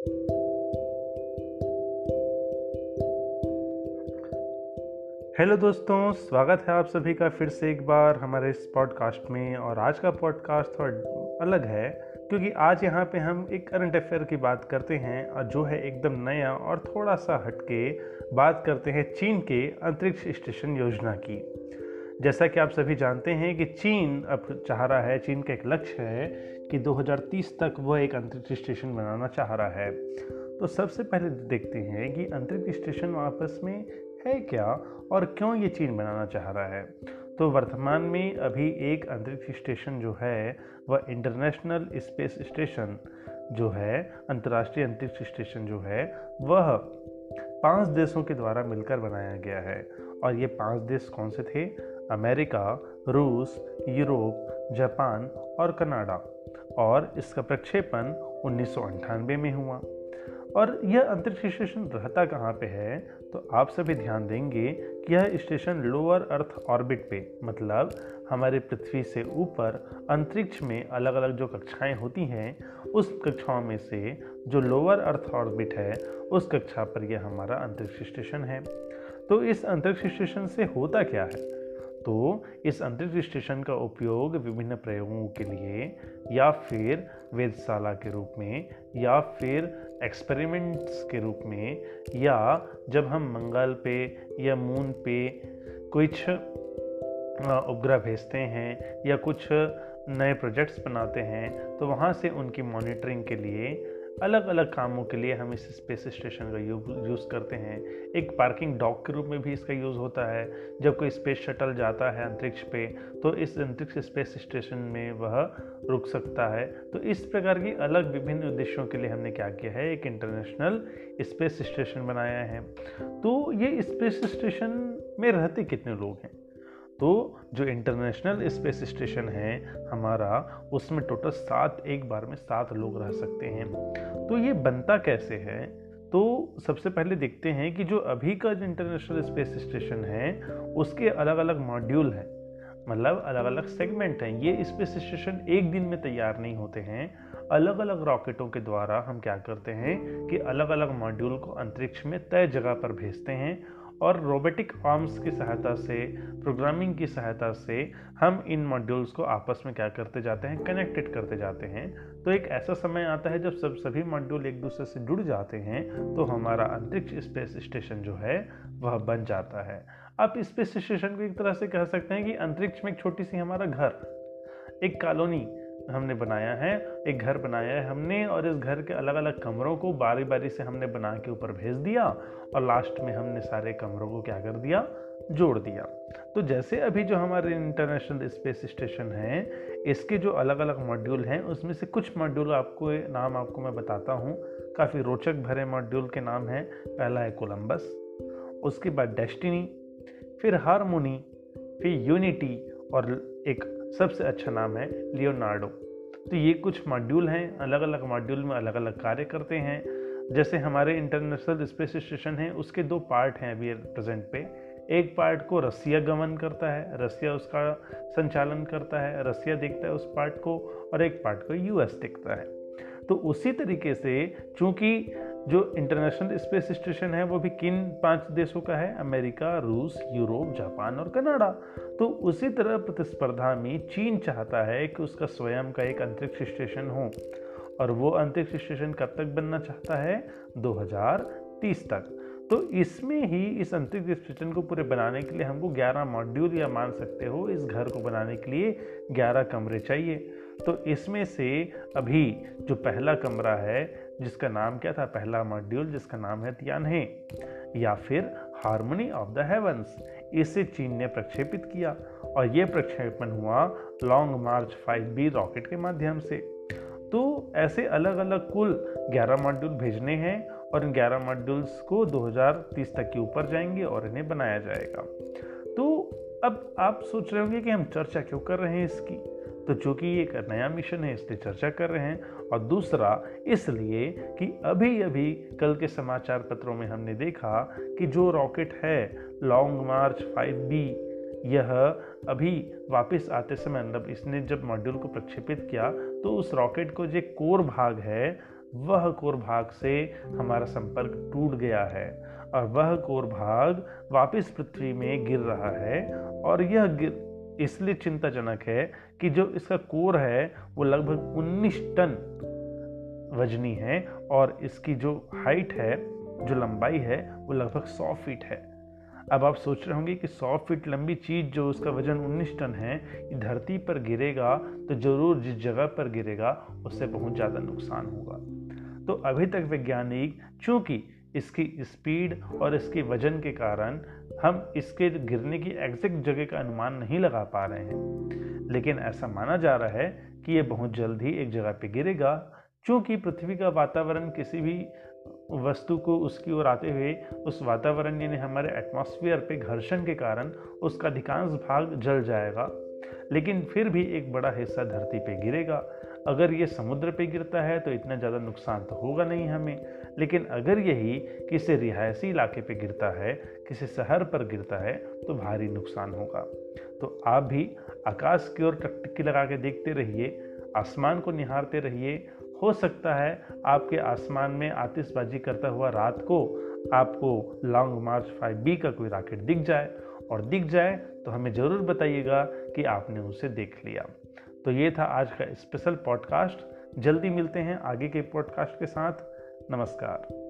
Hello दोस्तों, स्वागत है आप सभी का फिर से एक बार हमारे इस पॉडकास्ट में। और आज का पॉडकास्ट थोड़ा अलग है, क्योंकि आज यहाँ पे हम एक करंट अफेयर की बात करते हैं और जो है एकदम नया और थोड़ा सा हटके बात करते हैं चीन के अंतरिक्ष स्टेशन योजना की। जैसा कि आप सभी जानते हैं कि चीन अब चाह रहा है, चीन का एक लक्ष्य है कि 2030 तक वह एक अंतरिक्ष स्टेशन बनाना चाह रहा है। तो सबसे पहले देखते हैं कि अंतरिक्ष स्टेशन आपस में है क्या और क्यों ये चीन बनाना चाह रहा है। तो वर्तमान में अभी एक अंतरिक्ष स्टेशन जो है, वह इंटरनेशनल स्पेस स्टेशन जो है, अंतर्राष्ट्रीय अंतरिक्ष स्टेशन जो है, वह पाँच देशों के द्वारा मिलकर बनाया गया है। और ये पाँच देश कौन से थे? अमेरिका, रूस, यूरोप, जापान और कनाडा। और इसका प्रक्षेपण उन्नीस में हुआ। और यह अंतरिक्ष स्टेशन रहता कहाँ पे है? तो आप सभी ध्यान देंगे कि यह स्टेशन लोअर अर्थ ऑर्बिट पे मतलब हमारे पृथ्वी से ऊपर अंतरिक्ष में अलग अलग जो कक्षाएँ होती हैं, उस कक्षाओं में से जो लोअर अर्थ ऑर्बिट है, उस कक्षा पर यह हमारा अंतरिक्ष स्टेशन है। तो इस अंतरिक्ष स्टेशन से होता क्या है? तो इस अंतरिक्ष स्टेशन का उपयोग विभिन्न प्रयोगों के लिए, या फिर वेदशाला के रूप में, या फिर एक्सपेरिमेंट्स के रूप में, या जब हम मंगल पे या मून पे कुछ उपग्रह भेजते हैं या कुछ नए प्रोजेक्ट्स बनाते हैं तो वहाँ से उनकी मॉनिटरिंग के लिए अलग अलग कामों के लिए हम इस स्पेस स्टेशन का यूज़ करते हैं। एक पार्किंग डॉक के रूप में भी इसका यूज़ होता है। जब कोई स्पेस शटल जाता है अंतरिक्ष पे तो इस अंतरिक्ष स्पेस स्टेशन में वह रुक सकता है। तो इस प्रकार की अलग विभिन्न उद्देश्यों के लिए हमने क्या किया है? एक इंटरनेशनल स्पेस स्टेशन बनाया है। तो ये स्पेस स्टेशन में रहते कितने लोग हैं? तो जो इंटरनेशनल स्पेस स्टेशन है हमारा, उसमें टोटल सात, एक बार में सात लोग रह सकते हैं। तो ये बनता कैसे है? तो सबसे पहले देखते हैं कि जो अभी का जो इंटरनेशनल स्पेस स्टेशन है, उसके अलग अलग मॉड्यूल हैं। मतलब अलग अलग सेगमेंट हैं। ये स्पेस स्टेशन एक दिन में तैयार नहीं होते हैं। अलग अलग रॉकेटों के द्वारा हम क्या करते हैं कि अलग अलग मॉड्यूल को अंतरिक्ष में तय जगह पर भेजते हैं और रोबोटिक आर्म्स की सहायता से प्रोग्रामिंग की सहायता से हम इन मॉड्यूल्स को आपस में क्या करते जाते हैं कनेक्टेड करते जाते हैं। तो एक ऐसा समय आता है जब सब सभी मॉड्यूल एक दूसरे से जुड़ जाते हैं तो हमारा अंतरिक्ष स्पेस स्टेशन जो है, वह बन जाता है। आप स्पेस स्टेशन को एक तरह से कह सकते हैं कि अंतरिक्ष में एक छोटी सी हमारा घर, एक कॉलोनी हमने बनाया है, एक घर बनाया है हमने और इस घर के अलग अलग कमरों को बारी बारी से हमने बना के ऊपर भेज दिया और लास्ट में हमने सारे कमरों को क्या कर दिया? जोड़ दिया। तो जैसे अभी जो हमारे इंटरनेशनल स्पेस स्टेशन है, इसके जो अलग अलग मॉड्यूल हैं, उसमें से कुछ मॉड्यूल आपको नाम आपको मैं बताता हूँ। काफ़ी रोचक भरे मॉड्यूल के नाम हैं। पहला है कोलंबस उसके बाद डेस्टिनी फिर हारमोनी फिर यूनिटी और एक सबसे अच्छा नाम है लियोनार्डो। तो ये कुछ मॉड्यूल हैं अलग अलग मॉड्यूल में अलग अलग कार्य करते हैं। जैसे हमारे इंटरनेशनल स्पेस स्टेशन है, उसके दो पार्ट हैं अभी प्रेजेंट पे। एक पार्ट को रसिया गमन करता है, रसिया उसका संचालन करता है, रसिया देखता है उस पार्ट को, और एक पार्ट को यूएस देखता है। तो उसी तरीके से चूँकि जो इंटरनेशनल स्पेस स्टेशन है, वो भी किन पाँच देशों का है? अमेरिका, रूस, यूरोप, जापान और कनाडा। तो उसी तरह प्रतिस्पर्धा में चीन चाहता है कि उसका स्वयं का एक अंतरिक्ष स्टेशन हो। और वो अंतरिक्ष स्टेशन कब तक बनना चाहता है? 2030 तक। तो इसमें ही इस अंतरिक्ष स्टेशन को पूरे बनाने के लिए हमको 11 मॉड्यूल या मान सकते हो, इस घर को बनाने के लिए 11 कमरे चाहिए। तो इसमें से अभी जो पहला कमरा है, जिसका नाम क्या था? पहला मॉड्यूल जिसका नाम है तियानहे, या फिर हारमोनी ऑफ़ द हेवंस इसे चीन ने प्रक्षेपित किया और यह प्रक्षेपण हुआ लॉन्ग मार्च 5B रॉकेट के माध्यम से। तो ऐसे अलग अलग कुल 11 मॉड्यूल भेजने हैं और इन 11 मॉड्यूल्स को 2030 तक के ऊपर जाएँगे और इन्हें बनाया जाएगा। तो अब आप सोच रहे होंगे कि हम चर्चा क्यों कर रहे हैं इसकी? तो चूँकि ये एक नया मिशन है, इसलिए चर्चा कर रहे हैं। और दूसरा, इसलिए कि अभी अभी कल के समाचार पत्रों में हमने देखा कि जो रॉकेट है लॉन्ग मार्च 5B यह अभी वापस आते समय मतलब इसने जब मॉड्यूल को प्रक्षेपित किया तो उस रॉकेट को जो कोर भाग है, वह कोर भाग से हमारा संपर्क टूट गया है। और वह कोर भाग वापस पृथ्वी में गिर रहा है, और यह गिर इसलिए चिंताजनक है कि जो इसका कोर है, वो लगभग 19 टन वजनी है और इसकी जो हाइट है, जो लंबाई है, वो लगभग 100 फीट है। अब आप सोच रहे होंगे कि 100 फीट लंबी चीज़ जो उसका वज़न 19 टन है धरती पर गिरेगा तो ज़रूर जिस जगह पर गिरेगा, उससे बहुत ज़्यादा नुकसान होगा। तो अभी तक वैज्ञानिक, चूँकि इसकी स्पीड और इसके वज़न के कारण हम इसके गिरने की एग्जैक्ट जगह का अनुमान नहीं लगा पा रहे हैं। लेकिन ऐसा माना जा रहा है कि यह बहुत जल्द ही एक जगह पर गिरेगा। क्योंकि पृथ्वी का वातावरण किसी भी वस्तु को उसकी ओर आते हुए, उस वातावरण यानी हमारे एटमॉस्फेयर पे घर्षण के कारण उसका अधिकांश भाग जल जाएगा। लेकिन फिर भी एक बड़ा हिस्सा धरती पे गिरेगा। अगर ये समुद्र पे गिरता है तो इतना ज़्यादा नुकसान तो होगा नहीं हमें। लेकिन अगर यही किसी रिहायशी इलाके पे गिरता है, किसी शहर पर गिरता है तो भारी नुकसान होगा। तो आप भी आकाश की ओर टकटकी लगा के देखते रहिए, आसमान को निहारते रहिए। हो सकता है आपके आसमान में आतिशबाजी करता हुआ रात को आपको लॉन्ग मार्च फाइव बी का कोई रॉकेट दिख जाए। और दिख जाए तो हमें ज़रूर बताइएगा कि आपने उसे देख लिया। तो ये था आज का स्पेशल पॉडकास्ट जल्दी मिलते हैं आगे के पॉडकास्ट के साथ। नमस्कार।